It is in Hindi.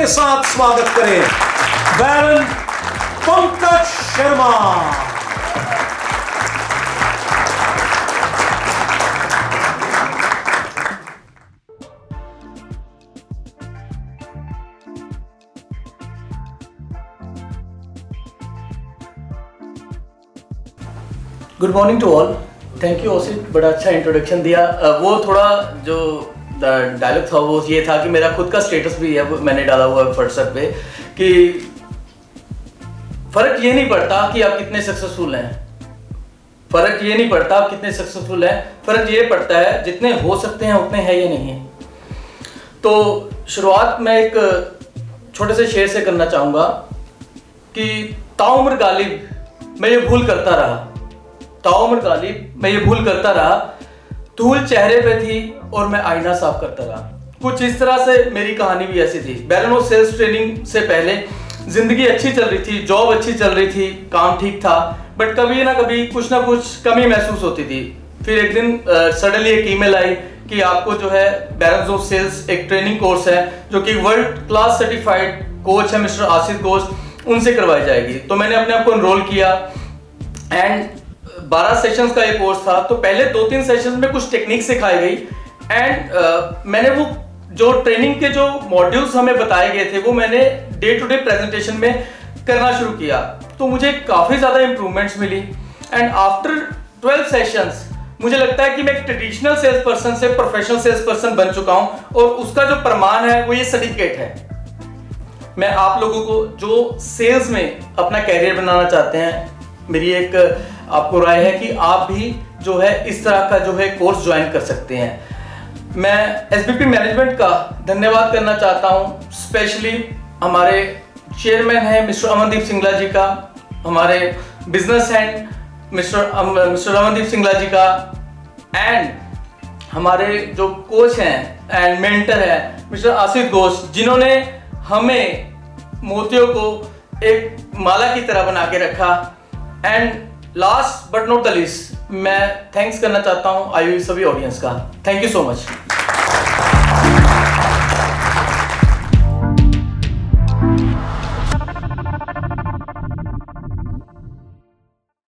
के साथ स्वागत करें Baron Pankaj Sharma. Good morning to all thank you Osit बड़ा अच्छा इंट्रोडक्शन दिया। वो थोड़ा जो डायलॉग था, वो ये था कि मेरा खुद का स्टेटस भी है मैंने डाला हुआ है व्हाट्सएप पे, कि फ़र्क ये नहीं पड़ता कि आप कितने सक्सेसफुल हैं। फ़र्क ये नहीं पड़ता आप कितने सक्सेसफुल हैं, फ़र्क ये पड़ता है जितने हो सकते हैं, उतने हैं या नहीं तो शुरुआत मैं एक छोटे से शेर से करना चाहूँगा कि ताउम्र गालिब, मैं ये भूल करता रहा। ताउम्र गालिब, मैं ये भूल करता रहा। धूल चेहरे पे थी और मैं आईना साफ़ करता रहा कुछ इस तरह से मेरी कहानी भी ऐसी थी। बैलन सेल्स ट्रेनिंग से पहले ज़िंदगी अच्छी चल रही थी, जॉब अच्छी चल रही थी, काम ठीक था बट कभी ना कभी कुछ ना कुछ कमी महसूस होती थी। फिर एक दिन सडनली एक ईमेल आई कि आपको जो है बैरन ऑफ़ सेल्स एक ट्रेनिंग कोर्स है, जो कि वर्ल्ड क्लास सर्टिफाइड कोच है, मिस्टर आसिफ घोष, उनसे करवाई जाएगी। तो मैंने अपने आप को इनरोल किया। एंड 12 सेशंस का ये कोर्स था। तो पहले दो तीन सेशंस में कुछ टेक्निक सिखाई गई। एंड uh, मैंने वो जो ट्रेनिंग के जो मॉड्यूल्स हमें बताए गए थे वो मैंने डे टू डे प्रेजेंटेशन में करना शुरू किया। तो मुझे काफ़ी ज़्यादा इंप्रूवमेंट्स मिली। एंड आफ्टर ट्वेल्व सेशंस मुझे लगता है कि मैं एक ट्रेडिशनल सेल्स पर्सन से प्रोफेशनल सेल्स पर्सन बन चुका हूँ और उसका जो प्रमाण है वो ये सर्टिफिकेट है। मैं आप लोगों को जो सेल्स में अपना कैरियर बनाना चाहते हैं मेरी एक आपको राय है कि आप भी जो है इस तरह का जो है कोर्स ज्वाइन कर सकते हैं। मैं एस मैनेजमेंट का धन्यवाद करना चाहता हूँ स्पेशली हमारे चेयरमैन हैं मिस्टर अमनदीप सिंगला जी का, हमारे business hand mister mister Amandeep Singla ji का एंड हमारे जो कोच हैं एंड मेंटर है, मिस्टर आसिफ घोष, जिन्होंने हमें मोतियों को एक माला की तरह बना के रखा। And last but not the least मैं थैंक्स करना चाहता हूँ आई सभी ऑडियंस का। Thank you so much Música